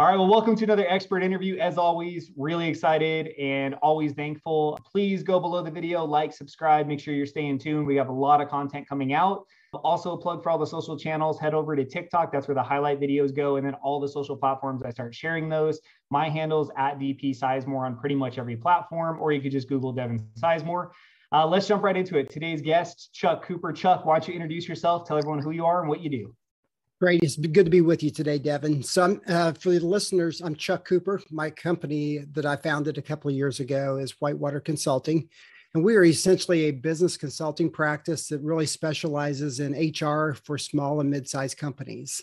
All right, well, welcome to another expert interview. As always, really excited and always thankful. Please go below the video, like, subscribe, make sure you're staying tuned. We have a lot of content coming out. Also, a plug for all the social channels. Head over to TikTok. That's where the highlight videos go. And then all the social platforms, I start sharing those. My handle's at VP Sizemore on pretty much every platform, or you could just Google Devin Sizemore. Uh, let's jump right into it. Today's guest, Chuck Cooper. Chuck, why don't you introduce yourself? Tell everyone who you are and what you do. Great. It's good to be with you today, Devin. So, uh, for the listeners, I'm Chuck Cooper. My company that I founded a couple of years ago is WhiteWater Consulting. And we are essentially a business consulting practice that really specializes in HR for small and mid sized companies.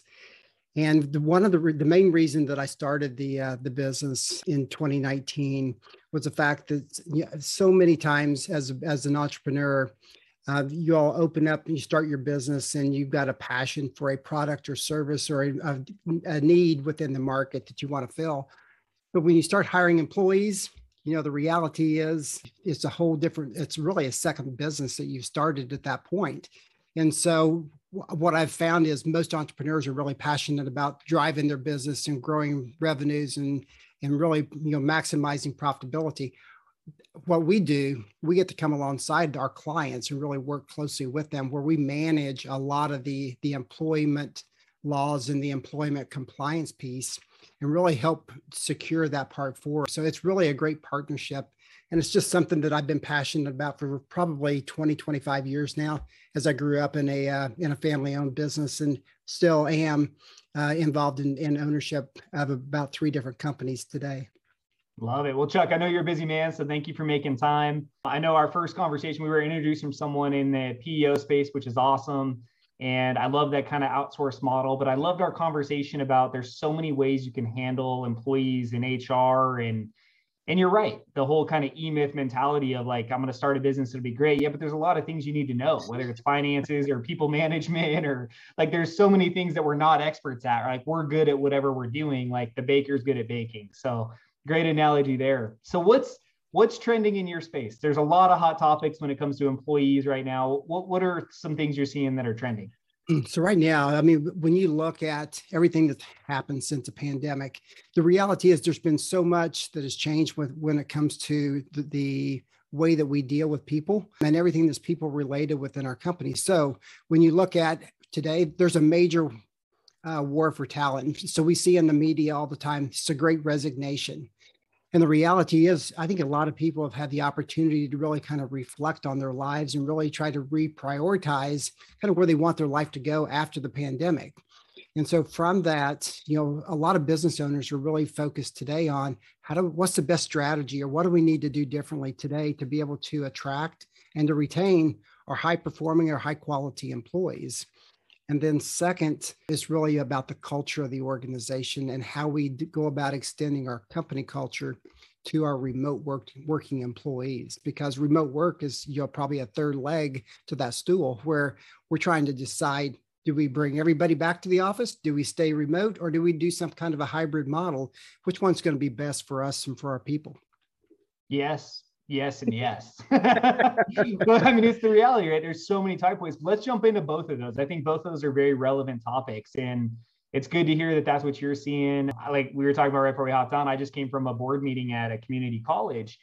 And the, one of the, the main reason that I started the, uh, the business in 2019 was the fact that you know, so many times as, as an entrepreneur, uh, you all open up and you start your business and you've got a passion for a product or service or a, a, need within the market that you want to fill. But when you start hiring employees you know the reality is it's a whole different it's really a second business that you've started at that point. And so what i've found is most entrepreneurs are really passionate about driving their business and growing revenues and and really you know maximizing profitability what we do, we get to come alongside our clients and really work closely with them where we manage a lot of the, the employment laws and the employment compliance piece and really help secure that part for. So it's really a great partnership. And it's just something that I've been passionate about for probably 20, 25 years now, as I grew up in a, uh, in a family owned business and still am uh, involved in, in ownership of about three different companies today. Love it. Well, Chuck, I know you're a busy man, so thank you for making time. I know our first conversation, we were introducing someone in the PEO space, which is awesome. And I love that kind of outsourced model. But I loved our conversation about there's so many ways you can handle employees in HR. And and you're right, the whole kind of e-myth mentality of like, I'm going to start a business, it'll be great. Yeah, but there's a lot of things you need to know, whether it's finances or people management or like there's so many things that we're not experts at. Like we're good at whatever we're doing, like the baker's good at baking. So Great analogy there. So what's what's trending in your space? There's a lot of hot topics when it comes to employees right now. What what are some things you're seeing that are trending? So right now, I mean, when you look at everything that's happened since the pandemic, the reality is there's been so much that has changed with when it comes to the, the way that we deal with people and everything that's people related within our company. So when you look at today, there's a major uh, war for talent. So we see in the media all the time, it's a great resignation. And the reality is, I think a lot of people have had the opportunity to really kind of reflect on their lives and really try to reprioritize kind of where they want their life to go after the pandemic. And so from that, you know, a lot of business owners are really focused today on how to what's the best strategy or what do we need to do differently today to be able to attract and to retain our high performing or high quality employees. And then, second, is really about the culture of the organization and how we go about extending our company culture to our remote work, working employees because remote work is you know probably a third leg to that stool where we're trying to decide do we bring everybody back to the office? Do we stay remote or do we do some kind of a hybrid model? Which one's going to be best for us and for our people? Yes yes and yes. but I mean, it's the reality, right? There's so many typeways. Let's jump into both of those. I think both of those are very relevant topics. And it's good to hear that that's what you're seeing. Like we were talking about right before we hopped on, I just came from a board meeting at a community college.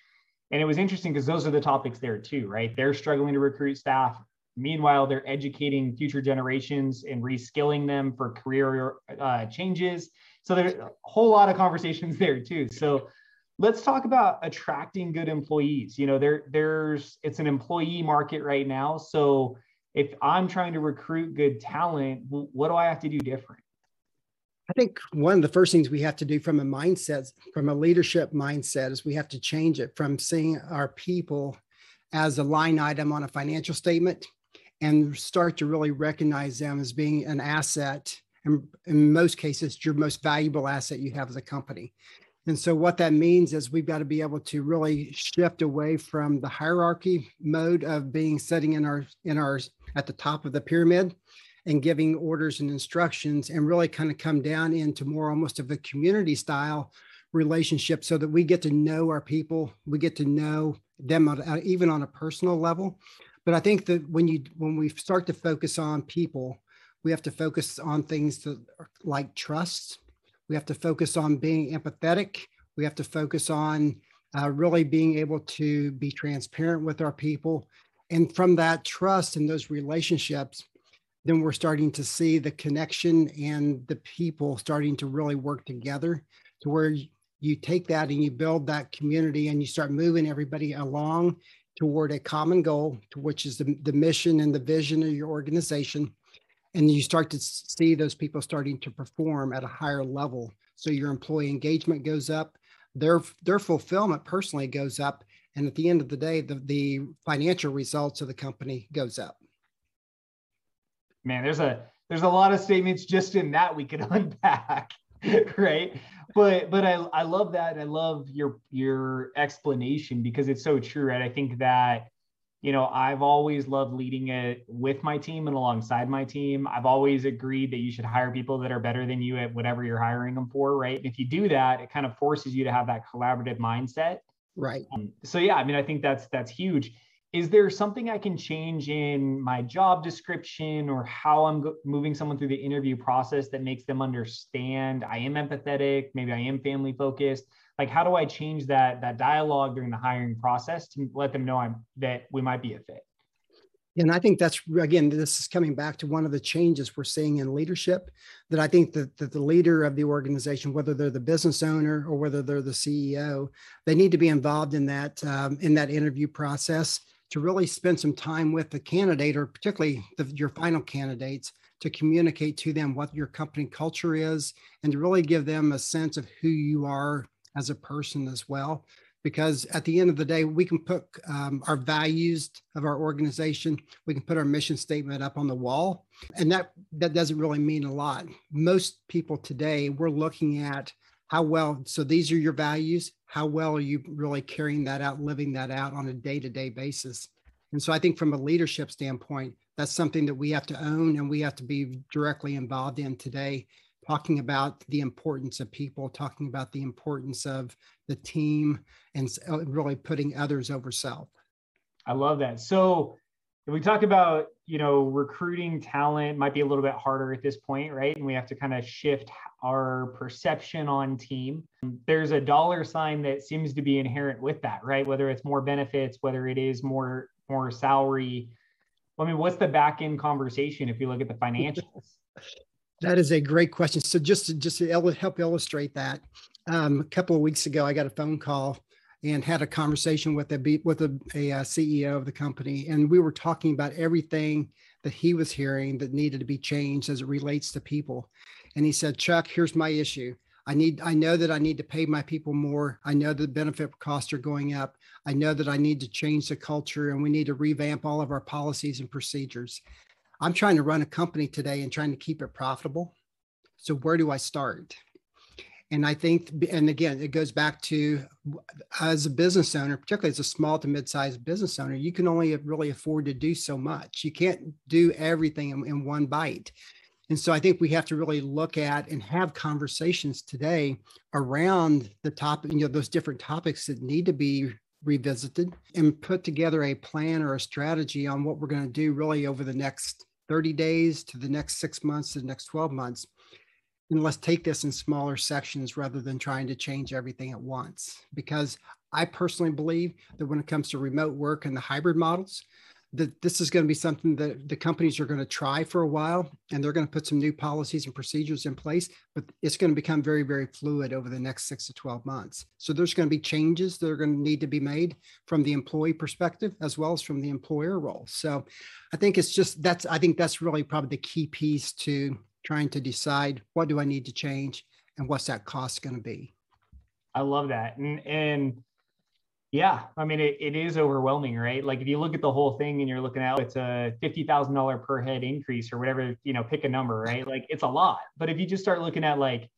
And it was interesting because those are the topics there too, right? They're struggling to recruit staff. Meanwhile, they're educating future generations and reskilling them for career uh, changes. So there's a whole lot of conversations there too. So let's talk about attracting good employees. You know there there's it's an employee market right now. So if i'm trying to recruit good talent what do i have to do different? I think one of the first things we have to do from a mindset from a leadership mindset is we have to change it from seeing our people as a line item on a financial statement and start to really recognize them as being an asset. And in most cases your most valuable asset you have as a company and so what that means is we've got to be able to really shift away from the hierarchy mode of being sitting in our in our at the top of the pyramid and giving orders and instructions and really kind of come down into more almost of a community style relationship so that we get to know our people we get to know them on, even on a personal level. But i think that when you when we start to focus on people we have to focus on things that like trust We have to focus on being empathetic. We have to focus on uh, really being able to be transparent with our people. And from that trust and those relationships, then we're starting to see the connection and the people starting to really work together to where you take that and you build that community and you start moving everybody along toward a common goal, to which is the, the mission and the vision of your organization. And you start to see those people starting to perform at a higher level. So your employee engagement goes up, their their fulfillment personally goes up, and at the end of the day, the, the financial results of the company goes up. Man, there's a there's a lot of statements just in that we could unpack, right? But but I I love that. I love your your explanation because it's so true, right? I think that you know, I've always loved leading it with my team and alongside my team. I've always agreed that you should hire people that are better than you at whatever you're hiring them for, right? And if you do that, it kind of forces you to have that collaborative mindset. Right. Um, so yeah, I mean, I think that's that's huge. Is there something I can change in my job description or how I'm go- moving someone through the interview process that makes them understand I am empathetic, maybe I am family focused? Like how do i change that that dialogue during the hiring process to let them know i'm that we might be a fit and I think that's again, this is coming back to one of the changes we're seeing in leadership. That I think that, that the leader of the organization, whether they're the business owner or whether they're the CEO, they need to be involved in that um, in that interview process to really spend some time with the candidate, or particularly the, your final candidates, to communicate to them what your company culture is, and to really give them a sense of who you are as a person as well because at the end of the day we can put um, our values of our organization we can put our mission statement up on the wall and that that doesn't really mean a lot. Most people today we're looking at how well so these are your values how well are you really carrying that out living that out on a day-to-day basis. And so i think from a leadership standpoint that's something that we have to own and we have to be directly involved in today talking about the importance of people, talking about the importance of the team, and uh, really putting others over self. I love that. So if we talk about, you know, recruiting talent might be a little bit harder at this point, right? And we have to kind of shift our perception on team. There's a dollar sign that seems to be inherent with that, right? Whether it's more benefits, whether it is more more salary. I mean, what's the back end conversation if you look at the financials? That is a great question. So just to, just to help illustrate that, um, a couple of weeks ago, I got a phone call and had a conversation with a with a, a, a, uh, CEO of the company, and we were talking about everything that he was hearing that needed to be changed as it relates to people. And he said, "Chuck, here's my issue. I need I know that I need to pay my people more. I know the benefit costs are going up. I know that I need to change the culture and we need to revamp all of our policies and procedures. I'm trying to run a company today and trying to keep it profitable. So where do I start? And I think, and again, it goes back to as a business owner, particularly as a small to mid-sized business owner, you can only really afford to do so much. You can't do everything in, in one bite. And so I think we have to really look at and have conversations today around the topic, you know, those different topics that need to be revisited and put together a plan or a strategy on what we're going to do really over the next 30 days to the next six months to the next 12 months. And let's take this in smaller sections rather than trying to change everything at once. Because I personally believe that when it comes to remote work and the hybrid models, that this is going to be something that the companies are going to try for a while and they're going to put some new policies and procedures in place but it's going to become very very fluid over the next 6 to 12 months. So there's going to be changes that are going to need to be made from the employee perspective as well as from the employer role. So i think it's just that's i think that's really probably the key piece to trying to decide what do i need to change and what's that cost going to be. I love that. And and yeah, I mean, it, it is overwhelming, right? Like if you look at the whole thing and you're looking at it's a fifty thousand dollar per head increase or whatever, you know, pick a number, right? Like it's a lot. But if you just start looking at like,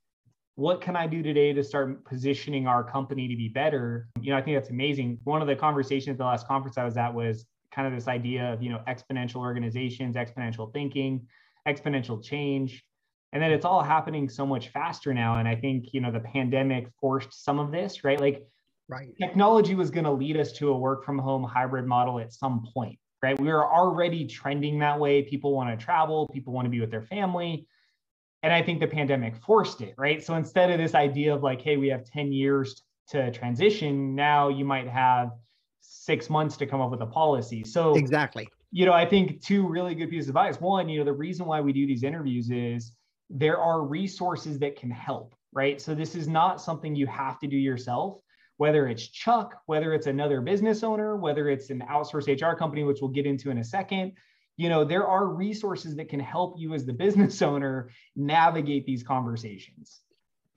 what can I do today to start positioning our company to be better? You know, I think that's amazing. One of the conversations at the last conference I was at was kind of this idea of you know exponential organizations, exponential thinking, exponential change and then it's all happening so much faster now and i think you know the pandemic forced some of this right like Right. Technology was going to lead us to a work from home hybrid model at some point, right? We were already trending that way. People want to travel, people want to be with their family. And I think the pandemic forced it, right? So instead of this idea of like, hey, we have 10 years to transition, now you might have six months to come up with a policy. So exactly. You know, I think two really good pieces of advice. One, you know, the reason why we do these interviews is there are resources that can help, right? So this is not something you have to do yourself, whether it's Chuck, whether it's another business owner, whether it's an outsourced HR company, which we'll get into in a second. You know, there are resources that can help you as the business owner navigate these conversations.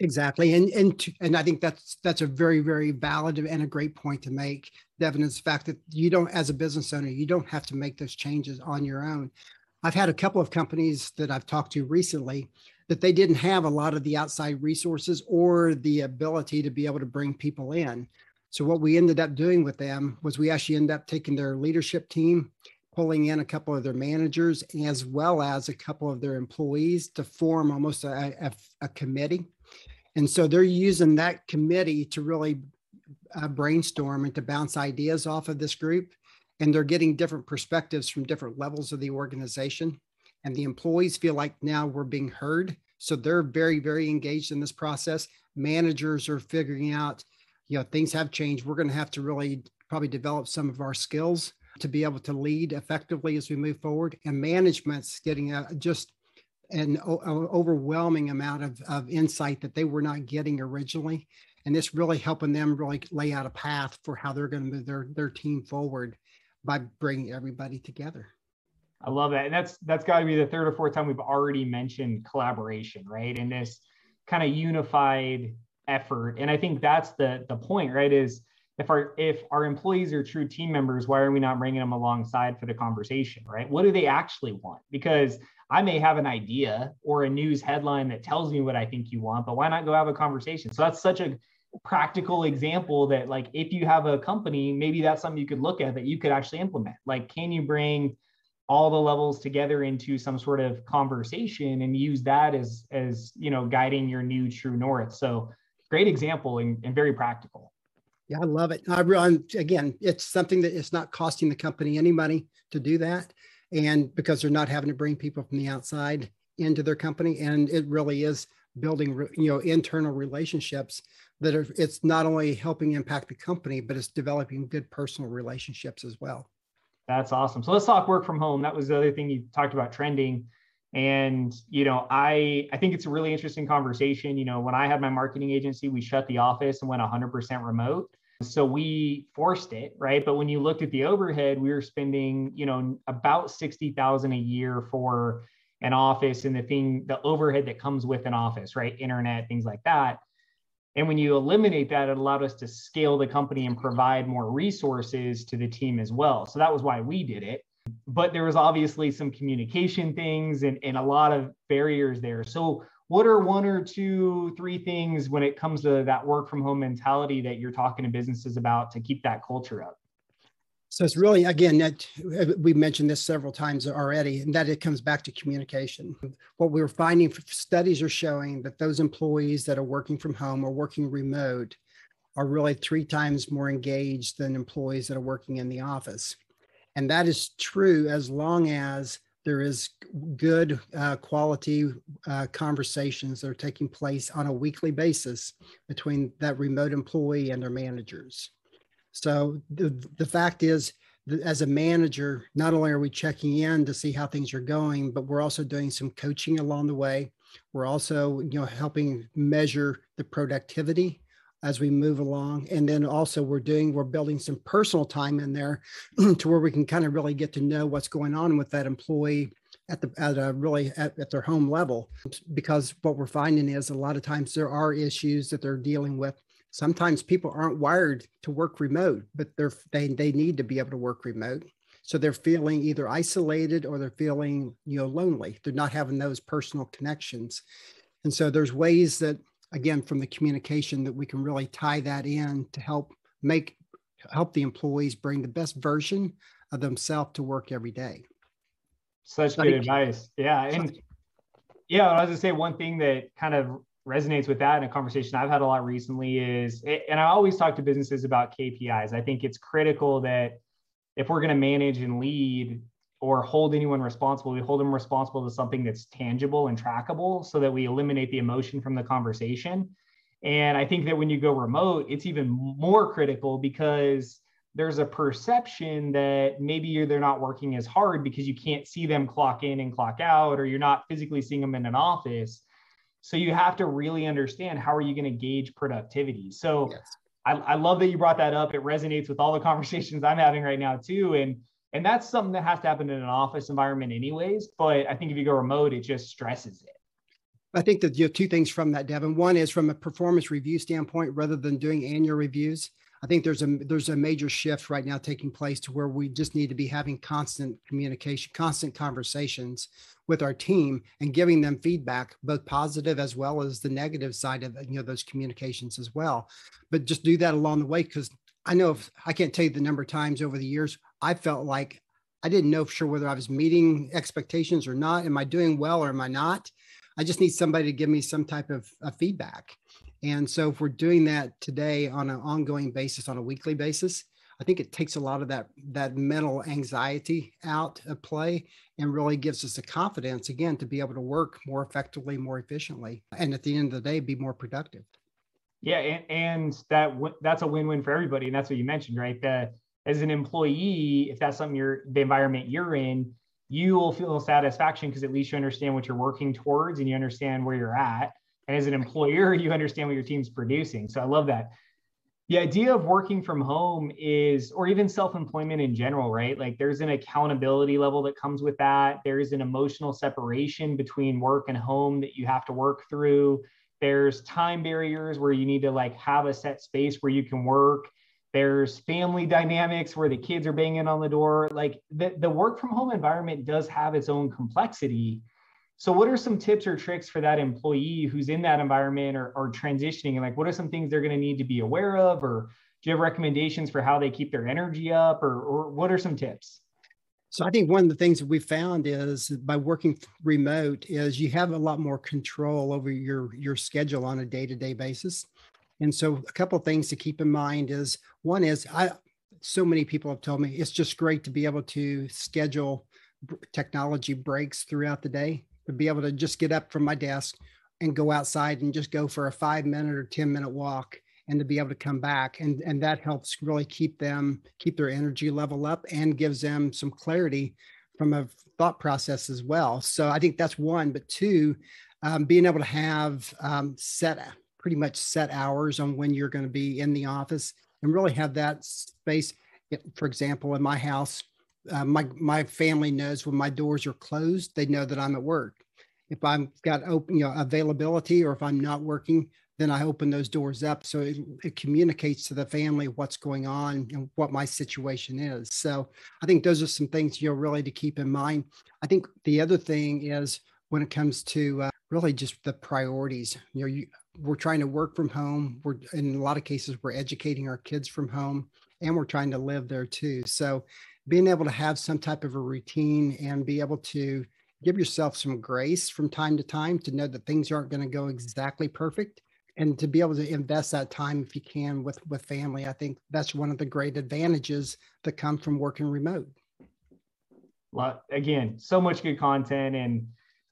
Exactly, and and and I think that's that's a very very valid and a great point to make, Devin. Is the fact that you don't, as a business owner, you don't have to make those changes on your own. I've had a couple of companies that I've talked to recently that they didn't have a lot of the outside resources or the ability to be able to bring people in. So what we ended up doing with them was we actually ended up taking their leadership team, pulling in a couple of their managers as well as a couple of their employees to form almost a, a, a committee. And so they're using that committee to really uh, brainstorm and to bounce ideas off of this group and they're getting different perspectives from different levels of the organization and the employees feel like now we're being heard. So they're very very engaged in this process. Managers are figuring out you know things have changed. We're going to have to really probably develop some of our skills to be able to lead effectively as we move forward. And management's getting a, just an o- overwhelming amount of, of insight that they were not getting originally. And this really helping them really lay out a path for how they're going to move their, their team forward by bringing everybody together. I love that. And that's that's got to be the third or fourth time we've already mentioned collaboration, right? And this kind of unified effort. And I think that's the the point, right? Is if our if our employees are true team members, why are we not bringing them alongside for the conversation, right? What do they actually want? Because I may have an idea or a news headline that tells me what I think you want, but why not go have a conversation? So that's such a practical example that like if you have a company maybe that's something you could look at that you could actually implement like can you bring all the levels together into some sort of conversation and use that as as you know guiding your new true north. So great example and, and very practical. Yeah i love it. I really again it's something that it's not costing the company any money to do that. And because they're not having to bring people from the outside into their company. And it really is building you know internal relationships that are, it's not only helping impact the company, but it's developing good personal relationships as well. That's awesome. So let's talk work from home. That was the other thing you talked about trending. And you know, I I think it's a really interesting conversation. You know, when I had my marketing agency, we shut the office and went 100% remote. So we forced it, right? But when you looked at the overhead, we were spending, you know, about 60,000 a year for an office and the thing, the overhead that comes with an office, right? Internet, things like that. And when you eliminate that, it allowed us to scale the company and provide more resources to the team as well. So that was why we did it. But there was obviously some communication things and, and a lot of barriers there. So, what are one or two, three things when it comes to that work from home mentality that you're talking to businesses about to keep that culture up? So it's really, again, that we mentioned this several times already, and that it comes back to communication. What we're finding, studies are showing that those employees that are working from home or working remote are really three times more engaged than employees that are working in the office. And that is true as long as there is good uh, quality uh, conversations that are taking place on a weekly basis between that remote employee and their managers. So the, the fact is, as a manager, not only are we checking in to see how things are going, but we're also doing some coaching along the way. We're also, you know, helping measure the productivity as we move along. And then also we're doing, we're building some personal time in there to where we can kind of really get to know what's going on with that employee at the at a really at, at their home level. Because what we're finding is a lot of times there are issues that they're dealing with sometimes people aren't wired to work remote, but they're they they need to be able to work remote. So they're feeling either isolated or they're feeling you know lonely. They're not having those personal connections, and so there's ways that again from the communication that we can really tie that in to help make help the employees bring the best version of themselves to work every day. Such good advice. Yeah, and yeah, I was gonna say one thing that kind of resonates with that in a conversation I've had a lot recently is, and I always talk to businesses about KPIs. I think it's critical that if we're going to manage and lead, or hold anyone responsible. We hold them responsible to something that's tangible and trackable so that we eliminate the emotion from the conversation. And I think that when you go remote, it's even more critical because there's a perception that maybe they're not working as hard because you can't see them clock in and clock out, or you're not physically seeing them in an office. So you have to really understand how are you going to gauge productivity. So yes. I, I love that you brought that up. It resonates with all the conversations I'm having right now too. And and that's something that has to happen in an office environment anyways. But I think if you go remote, it just stresses it. I think that you have two things from that, Devin. One is from a performance review standpoint, rather than doing annual reviews. I think there's a there's a major shift right now taking place to where we just need to be having constant communication, constant conversations with our team and giving them feedback, both positive as well as the negative side of you know those communications as well. But just do that along the way because I know if I can't tell you the number of times over the years I felt like I didn't know for sure whether I was meeting expectations or not. Am I doing well or am I not? I just need somebody to give me some type of, of feedback. And so if we're doing that today on an ongoing basis, on a weekly basis, I think it takes a lot of that that mental anxiety out of play and really gives us the confidence again to be able to work more effectively, more efficiently, and at the end of the day, be more productive. Yeah, and, and that that's a win-win for everybody, and that's what you mentioned, right? That as an employee, if that's something you're the environment you're in, you will feel satisfaction because at least you understand what you're working towards and you understand where you're at. And as an employer, you understand what your team's producing. So I love that. The idea of working from home is, or even self employment in general, right? Like there's an accountability level that comes with that. There's an emotional separation between work and home that you have to work through. There's time barriers where you need to like have a set space where you can work there's family dynamics where the kids are banging on the door like the, the work from home environment does have its own complexity so what are some tips or tricks for that employee who's in that environment or, or transitioning? And like what are some things they're going to need to be aware of? Or do you have recommendations for how they keep their energy up? Or, or what are some tips? So I think one of the things that we found is by working remote is you have a lot more control over your your schedule on a day-to-day basis. And so a couple things to keep in mind is one is I so many people have told me it's just great to be able to schedule technology breaks throughout the day to be able to just get up from my desk and go outside and just go for a 5 minute or 10 minute walk and to be able to come back and and that helps really keep them keep their energy level up and gives them some clarity from a thought process as well so i think that's one but two um, being able to have um, set pretty much set hours on when you're going to be in the office and really have that space. For example, in my house, uh, my my family knows when my doors are closed. They know that I'm at work. If I'm got open, you know, availability, or if I'm not working, then I open those doors up so it, it, communicates to the family what's going on and what my situation is. So I think those are some things you know really to keep in mind. I think the other thing is when it comes to uh, really just the priorities. You know, you, we're trying to work from home. We're in a lot of cases we're educating our kids from home, and we're trying to live there too. So, being able to have some type of a routine and be able to give yourself some grace from time to time to know that things aren't going to go exactly perfect and to be able to invest that time if you can with with family i think that's one of the great advantages that come from working remote well again so much good content and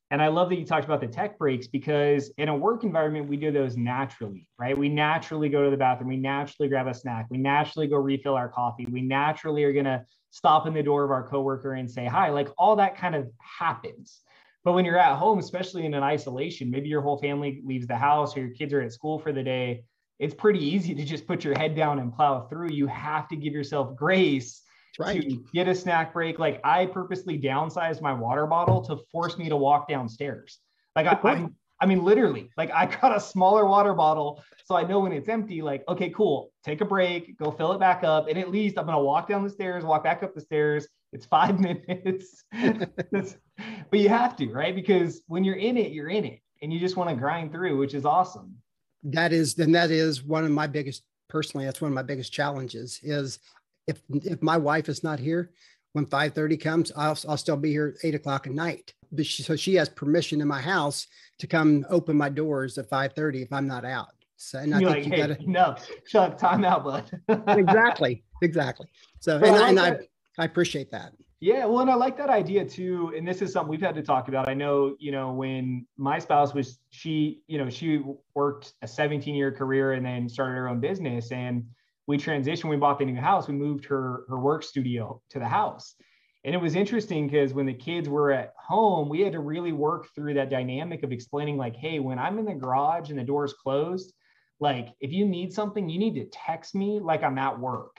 and I love that you talked about the tech breaks because in a work environment, we do those naturally, right? We naturally go to the bathroom, we naturally grab a snack, we naturally go refill our coffee, we naturally are going to stop in the door of our coworker and say hi. Like all that kind of happens. But when you're at home, especially in an isolation, maybe your whole family leaves the house or your kids are at school for the day, it's pretty easy to just put your head down and plow through. You have to give yourself grace right. to get a snack break. Like I purposely downsized my water bottle to force me to walk downstairs. Like I, I'm, I mean, literally, like I got a smaller water bottle so I know when it's empty, like, okay, cool, take a break, go fill it back up. And at least I'm going to walk down the stairs, walk back up the stairs. It's five minutes. but you have to, right? Because when you're in it, you're in it and you just want to grind through, which is awesome. That is, then that is one of my biggest, personally, that's one of my biggest challenges is if if my wife is not here when 5.30 comes I'll, I'll still be here at 8 o'clock at night but she, so she has permission in my house to come open my doors at 5.30 if i'm not out so and I You're think like, you hey, gotta no Chuck time out bud exactly exactly so and, I, and I I appreciate that Yeah, well, and I like that idea too. And this is something we've had to talk about. I know, you know, when my spouse was, she, you know, she worked a 17 year career and then started her own business. And we transitioned, we bought the new house, we moved her her work studio to the house. And it was interesting because when the kids were at home, we had to really work through that dynamic of explaining, like, hey, when I'm in the garage and the door's closed, like if you need something, you need to text me like I'm at work.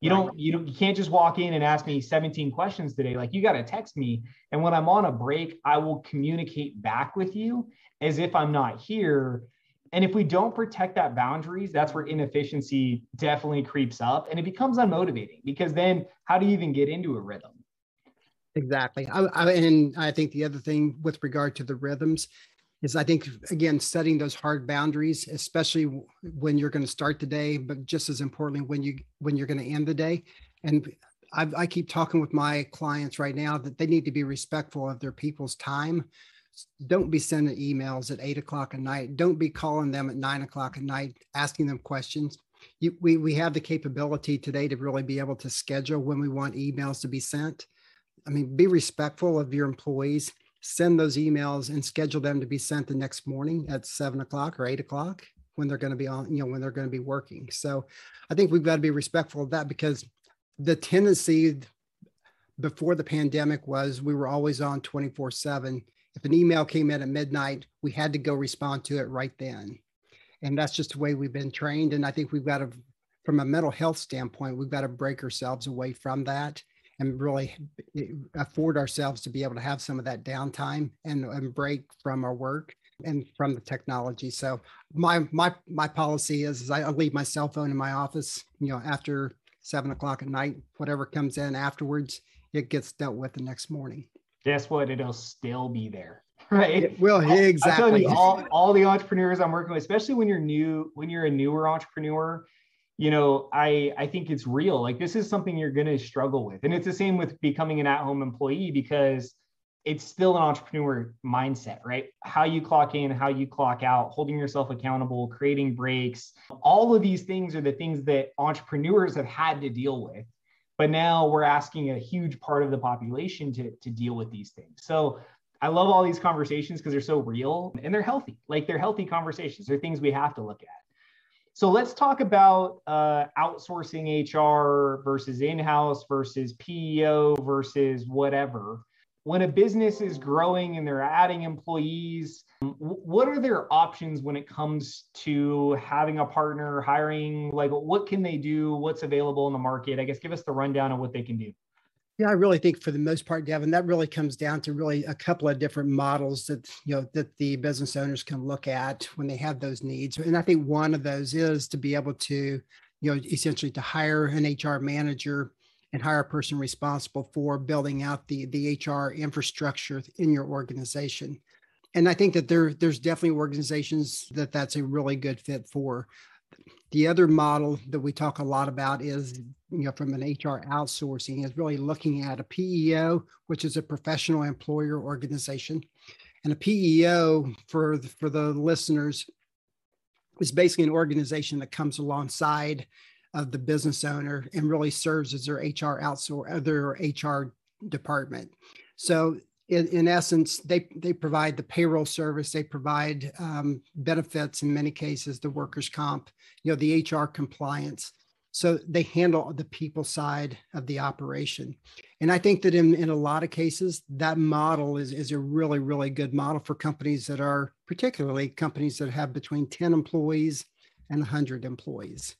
You don't, you don't, you can't just walk in and ask me 17 questions today. Like you got to text me. And when I'm on a break, I will communicate back with you as if I'm not here. And if we don't protect that boundaries, that's where inefficiency definitely creeps up and it becomes unmotivating because then how do you even get into a rhythm? Exactly. I, I, and I think the other thing with regard to the rhythms is I think, again, setting those hard boundaries, especially when you're going to start the day, but just as importantly, when you, when you're going to end the day. And I, I keep talking with my clients right now that they need to be respectful of their people's time don't be sending emails at eight o'clock at night. Don't be calling them at nine o'clock at night, asking them questions. You, we, we have the capability today to really be able to schedule when we want emails to be sent. I mean, be respectful of your employees. Send those emails and schedule them to be sent the next morning at seven o'clock or eight o'clock when they're going to be on, you know, when they're going to be working. So I think we've got to be respectful of that because the tendency before the pandemic was we were always on 24 7 if an email came in at midnight, we had to go respond to it right then. And that's just the way we've been trained. And I think we've got to, from a mental health standpoint, we've got to break ourselves away from that and really eh, afford ourselves to be able to have some of that downtime and, and break from our work and from the technology. So my my my policy is, is I leave my cell phone in my office, you know, after seven o'clock at night, whatever comes in afterwards, it gets dealt with the next morning guess what? It'll still be there. Right. Well, exactly. all, all the entrepreneurs I'm working with, especially when you're new, when you're a newer entrepreneur, you know, I I think it's real. Like this is something you're going to struggle with, and it's the same with becoming an at-home employee because it's still an entrepreneur mindset, right? How you clock in, how you clock out, holding yourself accountable, creating breaks. All of these things are the things that entrepreneurs have had to deal with but now we're asking a huge part of the population to, to deal with these things. So I love all these conversations because they're so real and they're healthy. Like they're healthy conversations. They're things we have to look at. So let's talk about uh, outsourcing HR versus in-house versus PEO versus whatever when a business is growing and they're adding employees, what are their options when it comes to having a partner, hiring? Like, what can they do? What's available in the market? I guess give us the rundown of what they can do. Yeah, I really think for the most part, Devin, that really comes down to really a couple of different models that you know that the business owners can look at when they have those needs. And I think one of those is to be able to, you know, essentially to hire an HR manager and hire a person responsible for building out the, the HR infrastructure in your organization. And I think that there, there's definitely organizations that that's a really good fit for. The other model that we talk a lot about is, you know, from an HR outsourcing is really looking at a PEO, which is a professional employer organization. And a PEO for the, for the listeners is basically an organization that comes alongside of the business owner and really serves as their HR outsource, uh, their HR department. So in, in essence, they, they provide the payroll service, they provide um, benefits in many cases, the workers' comp, you know, the HR compliance. So they handle the people side of the operation. And I think that in, in a lot of cases, that model is, is a really, really good model for companies that are particularly companies that have between 10 employees and 100 employees.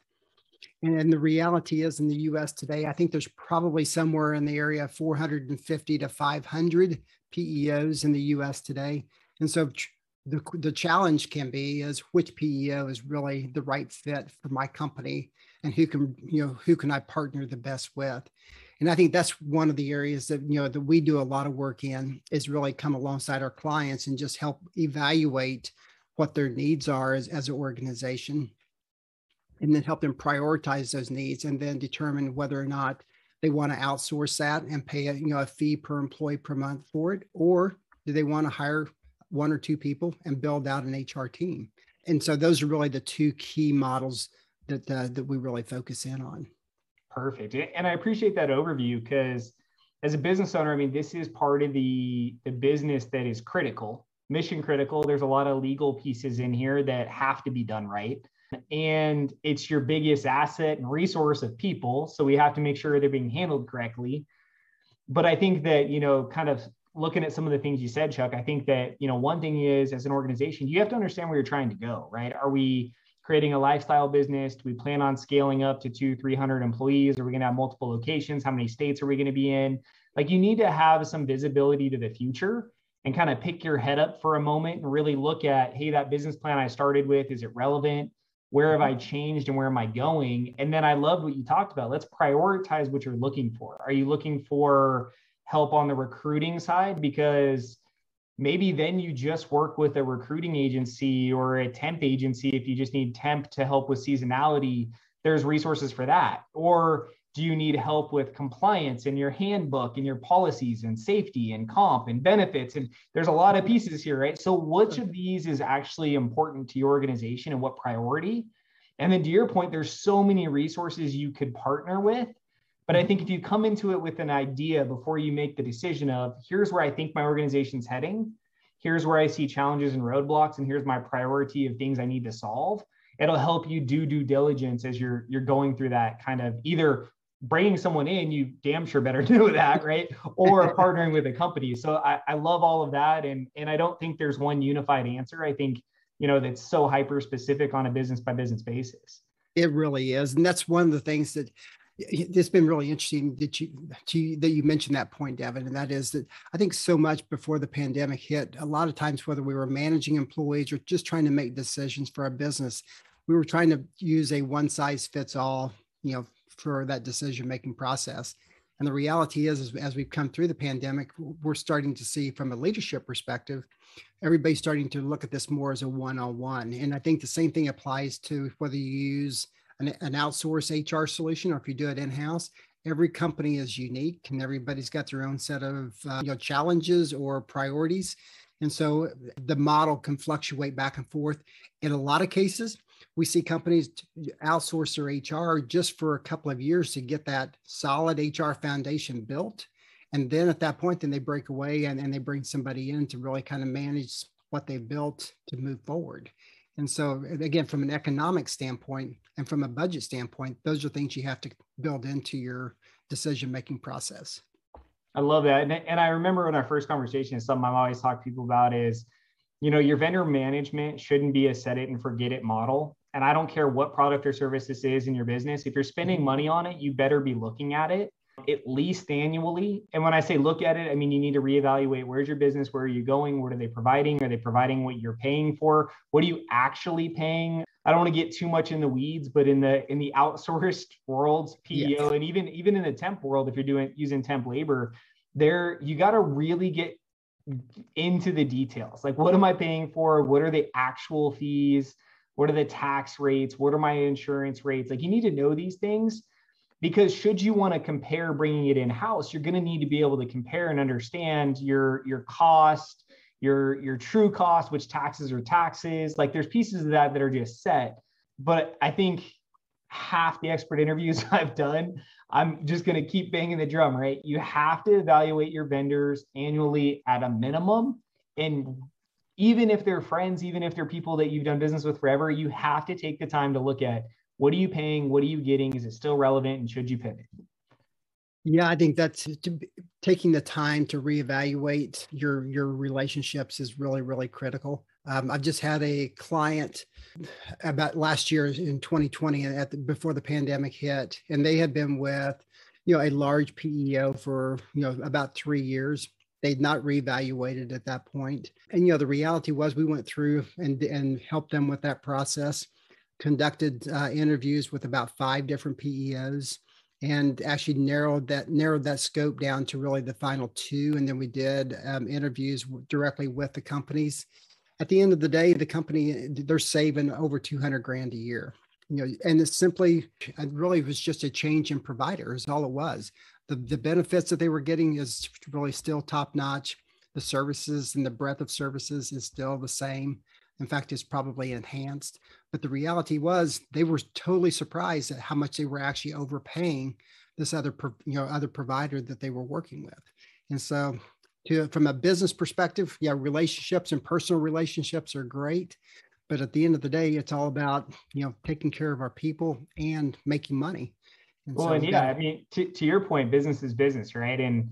And the reality is in the US today, I think there's probably somewhere in the area of 450 to 500 PEOs in the US today. And so the, the challenge can be is which PEO is really the right fit for my company and who can, you know, who can I partner the best with? And I think that's one of the areas that, you know, that we do a lot of work in is really come alongside our clients and just help evaluate what their needs are as, as an organization and then help them prioritize those needs and then determine whether or not they want to outsource that and pay a, you know a fee per employee per month for it or do they want to hire one or two people and build out an HR team and so those are really the two key models that uh, that we really focus in on perfect and I appreciate that overview because as a business owner, I mean, this is part of the the business that is critical, mission critical. There's a lot of legal pieces in here that have to be done right. And it's your biggest asset and resource of people. So we have to make sure they're being handled correctly. But I think that, you know, kind of looking at some of the things you said, Chuck, I think that, you know, one thing is as an organization, you have to understand where you're trying to go, right? Are we creating a lifestyle business? Do we plan on scaling up to two, 300 employees? Are we going to have multiple locations? How many states are we going to be in? Like you need to have some visibility to the future and kind of pick your head up for a moment and really look at, hey, that business plan I started with, is it relevant? Where have mm-hmm. I changed and where am I going? And then I loved what you talked about. Let's prioritize what you're looking for. Are you looking for help on the recruiting side? Because maybe then you just work with a recruiting agency or a temp agency if you just need temp to help with seasonality there's resources for that or do you need help with compliance in your handbook and your policies and safety and comp and benefits? And there's a lot of pieces here right? So which of these is actually important to your organization and what priority? And then to your point there's so many resources you could partner with but i think if you come into it with an idea before you make the decision of here's where i think my organization's heading. Here's where i see challenges and roadblocks and here's my priority of things i need to solve it'll help you do due diligence as you're you're going through that kind of either bringing someone in, you damn sure better do that, right? Or partnering with a company. So I, I love all of that. And, and I don't think there's one unified answer. I think, you know, that's so hyper specific on a business by business basis. It really is. And that's one of the things that it's been really interesting that you, to, that you mentioned that point, Devin, and that is that I think so much before the pandemic hit, a lot of times whether we were managing employees or just trying to make decisions for our business, we were trying to use a one size fits all, you know, for that decision making process. And the reality is, is, as we've come through the pandemic, we're starting to see from a leadership perspective, everybody's starting to look at this more as a one on one. And I think the same thing applies to whether you use an, an outsourced HR solution or if you do it in house. Every company is unique and everybody's got their own set of uh, you know, challenges or priorities. And so the model can fluctuate back and forth. In a lot of cases, we see companies outsource their HR just for a couple of years to get that solid HR foundation built. And then at that point, then they break away and, and they bring somebody in to really kind of manage what they've built to move forward. And so, again, from an economic standpoint and from a budget standpoint, those are things you have to build into your decision making process. I love that. And, and I remember in our first conversation, something I've always talked to people about is, you know, your vendor management shouldn't be a set it and forget it model and I don't care what product or service this is in your business, if you're spending money on it, you better be looking at it at least annually. And when I say look at it, I mean you need to reevaluate where's your business, where are you going, what are they providing? Are they providing what you're paying for? What are you actually paying? I don't want to get too much in the weeds, but in the in the outsourced worlds, PEO, yes. and even even in the temp world, if you're doing using temp labor, there you got to really get into the details. Like what am I paying for? What are the actual fees? What are the tax rates? What are my insurance rates? Like you need to know these things because should you want to compare bringing it in house, you're going to need to be able to compare and understand your your cost, your your true cost, which taxes are taxes. Like there's pieces of that that are just set. But I think half the expert interviews I've done, I'm just going to keep banging the drum, right? You have to evaluate your vendors annually at a minimum and even if they're friends, even if they're people that you've done business with forever, you have to take the time to look at what are you paying? What are you getting? Is it still relevant? And should you pivot? Yeah, I think that's taking the time to reevaluate your your relationships is really really critical. Um, I've just had a client about last year in 2020 at the, before the pandemic hit, and they had been with you know a large PEO for you know about three years, they'd not reevaluated at that point. And you know, the reality was we went through and and helped them with that process, conducted uh, interviews with about five different PEOs, and actually narrowed that narrowed that scope down to really the final two. And then we did um, interviews directly with the companies. At the end of the day, the company they're saving over 200 grand a year you know, and it's simply, it really was just a change in provider is all it was the, the benefits that they were getting is really still top notch. The services and the breadth of services is still the same. In fact, it's probably enhanced. But the reality was they were totally surprised at how much they were actually overpaying this other you know other provider that they were working with and so to from a business perspective yeah relationships and personal relationships are great but at the end of the day it's all about you know taking care of our people and making money and well so and yeah i mean to, to your point business is business right and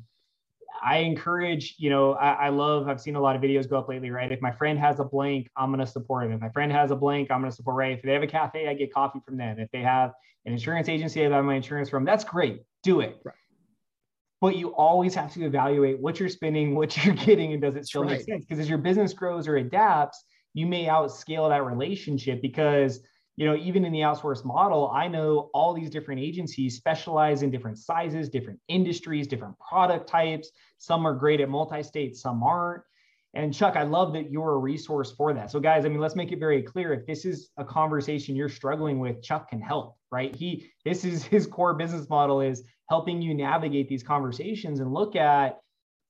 I encourage, you know, I, I, love, I've seen a lot of videos go up lately, right? If my friend has a blank, I'm going to support him. If my friend has a blank, I'm going to support, right? If they have a cafe, I get coffee from them. If they have an insurance agency, I buy my insurance from, that's great. Do it. Right. But you always have to evaluate what you're spending, what you're getting, and does it still right. make sense? Because as your business grows or adapts, you may outscale that relationship because you know, even in the outsource model, I know all these different agencies specialize in different sizes, different industries, different product types. Some are great at multi-state, some aren't. And Chuck, I love that you're a resource for that. So, guys, I mean, let's make it very clear. If this is a conversation you're struggling with, Chuck can help, right? He this is his core business model is helping you navigate these conversations and look at,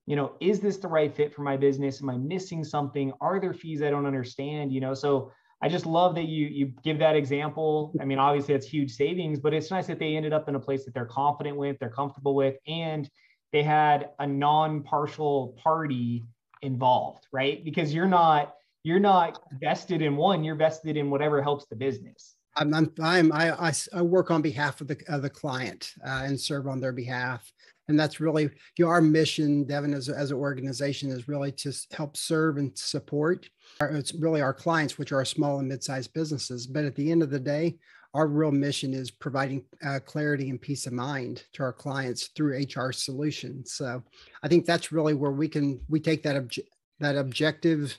you know, is this the right fit for my business? Am I missing something? Are there fees I don't understand? You know, so I just love that you you give that example. I mean, obviously it's huge savings, but it's nice that they ended up in a place that they're confident with, they're comfortable with, and they had a non-partial party involved, right? Because you're not you're not vested in one, you're vested in whatever helps the business. I'm, I'm, I'm I, I, work on behalf of the, of the client uh, and serve on their behalf and that's really you know, our mission devin as, as an organization is really to help serve and support it's really our clients which are small and mid-sized businesses. But at the end of the day our real mission is providing uh, clarity and peace of mind to our clients through hr solutions. So i think that's really where we can we take that obje- that objective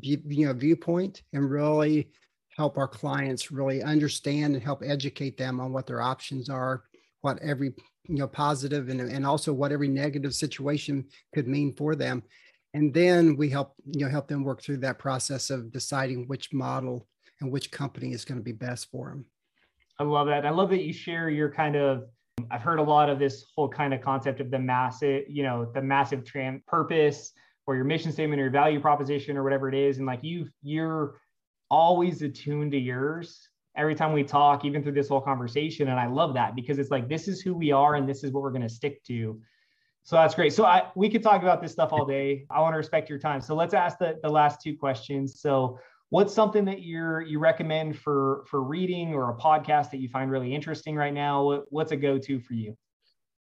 you know viewpoint and really help our clients really understand and help educate them on what their options are what every you know positive and, and also what every negative situation could mean for them and then we help you know help them work through that process of deciding which model and which company is going to be best for them i love that i love that you share your kind of i've heard a lot of this whole kind of concept of the massive you know the massive tran- purpose or your mission statement or your value proposition or whatever it is and like you you're always attuned to yours every time we talk, even through this whole conversation. And I love that because it's like, this is who we are and this is what we're going to stick to. So that's great. So I, we could talk about this stuff all day. I want to respect your time. So let's ask the, the last two questions. So what's something that you're, you recommend for, for reading or a podcast that you find really interesting right now? What, what's a go-to for you?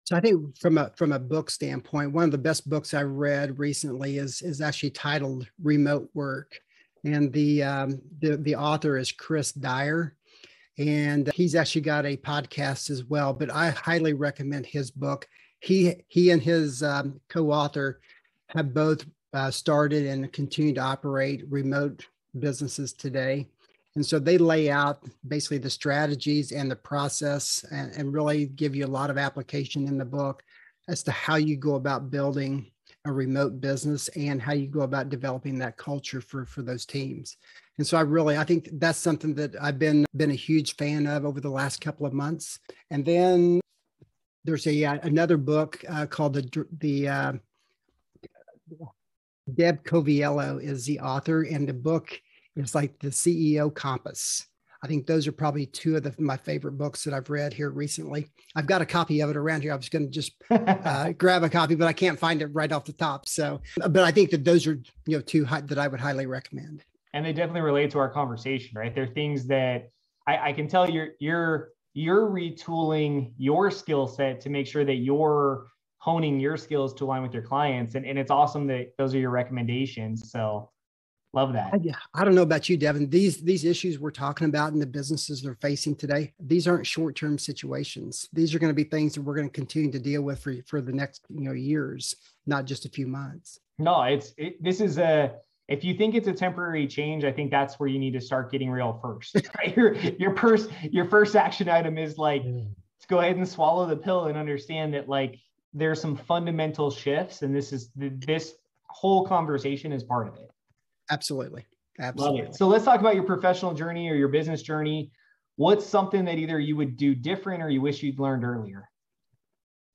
So I think from a from a book standpoint, one of the best books I've read recently is is actually titled Remote Work, and the um, the the author is Chris Dyer, and he's actually got a podcast as well. But I highly recommend his book. He he and his um, co-author have both uh, started and continue to operate remote businesses today. And so they lay out basically the strategies and the process and, and really give you a lot of application in the book as to how you go about building a remote business and how you go about developing that culture for, for those teams. And so I really, I think that's something that I've been been a huge fan of over the last couple of months. And then there's a uh, another book uh, called the the uh, Deb Coviello is the author, and the book is like the CEO Compass. I think those are probably two of the, my favorite books that I've read here recently. I've got a copy of it around here. I was going to just uh, grab a copy, but I can't find it right off the top. So, but I think that those are you know two that I would highly recommend and they definitely relate to our conversation, right? They're things that I, I can tell you're you're you're retooling your skill set to make sure that you're honing your skills to align with your clients. And, and it's awesome that those are your recommendations. So love that. Yeah. I don't know about you, Devin. These these issues we're talking about and the businesses they're facing today, these aren't short-term situations. These are going to be things that we're going to continue to deal with for, for the next you know years, not just a few months. No, it's it, this is a if you think it's a temporary change, I think that's where you need to start getting real first. Right? Your your first your first action item is like to go ahead and swallow the pill and understand that like there's some fundamental shifts, and this is this whole conversation is part of it. Absolutely, absolutely. So let's talk about your professional journey or your business journey. What's something that either you would do different or you wish you'd learned earlier?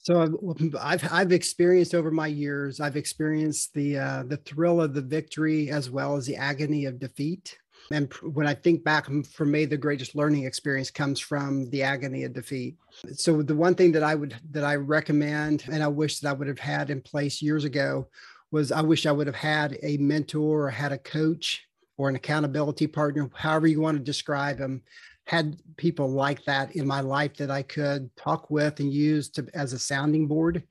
So I've I've experienced over my years. I've experienced the uh, the thrill of the victory as well as the agony of defeat. And when I think back for me, the greatest learning experience comes from the agony of defeat. So the one thing that I would that I recommend and I wish that I would have had in place years ago was I wish I would have had a mentor or had a coach or an accountability partner, however you want to describe them, had people like that in my life that I could talk with and use to as a sounding board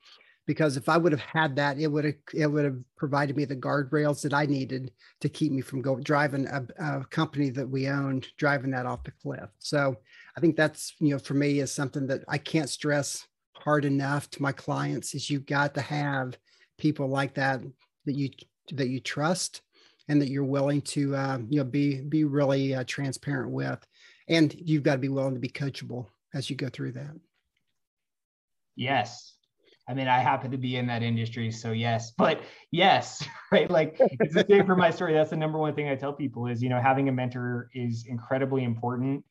because if I would have had that, it would have it would have provided me the guardrails that I needed to keep me from going driving a, a, company that we owned, driving that off the cliff. So I think that's you know for me is something that I can't stress hard enough to my clients is you've got to have people like that that you that you trust and that you're willing to uh, you know be be really uh, transparent with, and you've got to be willing to be coachable as you go through that. Yes, I mean, I happen to be in that industry, so yes, but yes, right? Like it's the same for my story. That's the number one thing I tell people is, you know, having a mentor is incredibly important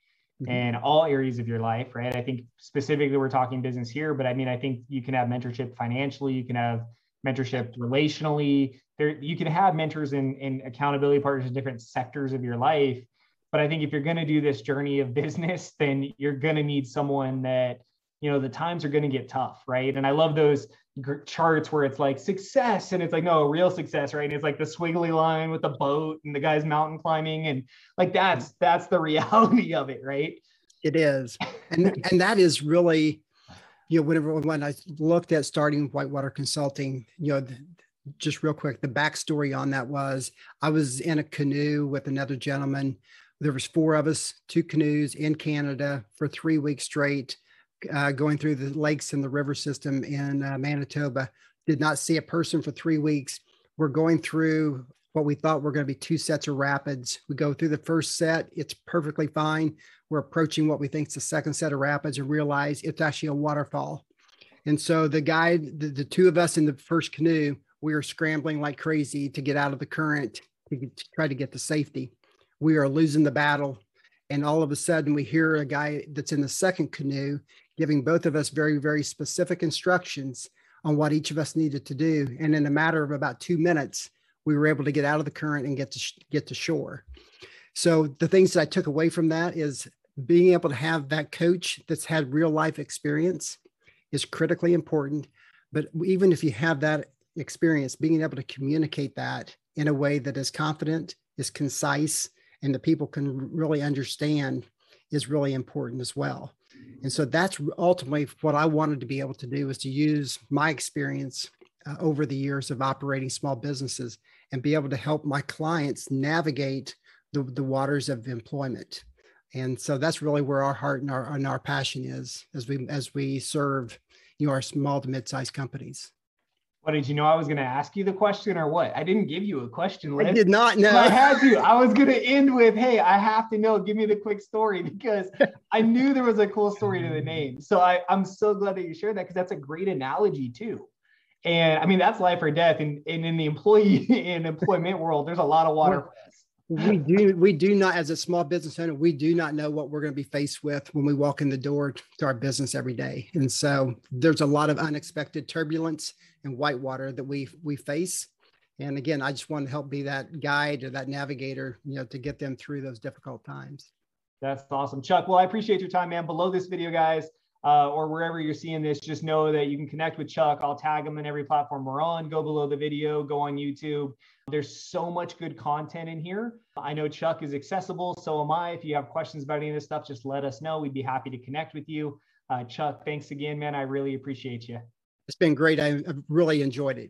mm-hmm. in all areas of your life, right? I think specifically we're talking business here, but I mean, I think you can have mentorship financially, you can have mentorship relationally. There, you can have mentors in, in accountability partners in different sectors of your life. But I think if you're going to do this journey of business, then you're going to need someone that you know the times are going to get tough right? And i love those charts where it's like success and it's like no real success right? And it's like the swiggly line with the boat and the guy's mountain climbing and like that's that's the reality of it right? It is. And and that is really you know whenever when i looked at starting whitewater consulting you know just real quick the backstory on that was i was in a canoe with another gentleman there was four of us two canoes in canada for three weeks straight uh, going through the lakes and the river system in uh, Manitoba. Did not see a person for three weeks. We're going through what we thought were going to be two sets of rapids. We go through the first set, it's perfectly fine. We're approaching what we think is the second set of rapids and realize it's actually a waterfall. And so the guy, the, the two of us in the first canoe, we are scrambling like crazy to get out of the current to, to try to get to safety. We are losing the battle. And all of a sudden, we hear a guy that's in the second canoe giving both of us very, very specific instructions on what each of us needed to do. And in a matter of about two minutes, we were able to get out of the current and get to get to shore. So the things that I took away from that is being able to have that coach that's had real life experience is critically important. But even if you have that experience, being able to communicate that in a way that is confident, is concise, and the people can really understand is really important as well. And so that's ultimately what I wanted to be able to do is to use my experience uh, over the years of operating small businesses and be able to help my clients navigate the, the waters of employment. And so that's really where our heart and our, and our passion is as we as we serve you know our small to mid-sized companies. What did you know I was going to ask you the question or what? I didn't give you a question. Liz. I did not know. I had to. I was going to end with, "Hey, I have to know. Give me the quick story because I knew there was a cool story to the name." So I, I'm so glad that you shared that because that's a great analogy too. And I mean, that's life or death. And, and in the employee and employment world, there's a lot of water we do we do not as a small business owner we do not know what we're going to be faced with when we walk in the door to our business every day and so there's a lot of unexpected turbulence and whitewater that we we face and again i just want to help be that guide or that navigator you know to get them through those difficult times that's awesome chuck well i appreciate your time man below this video guys uh, or wherever you're seeing this, just know that you can connect with Chuck. I'll tag him in every platform we're on. Go below the video, go on YouTube. There's so much good content in here. I know Chuck is accessible, so am I. If you have questions about any of this stuff, just let us know. We'd be happy to connect with you. Uh, Chuck, thanks again, man. I really appreciate you. It's been great. I've really enjoyed it.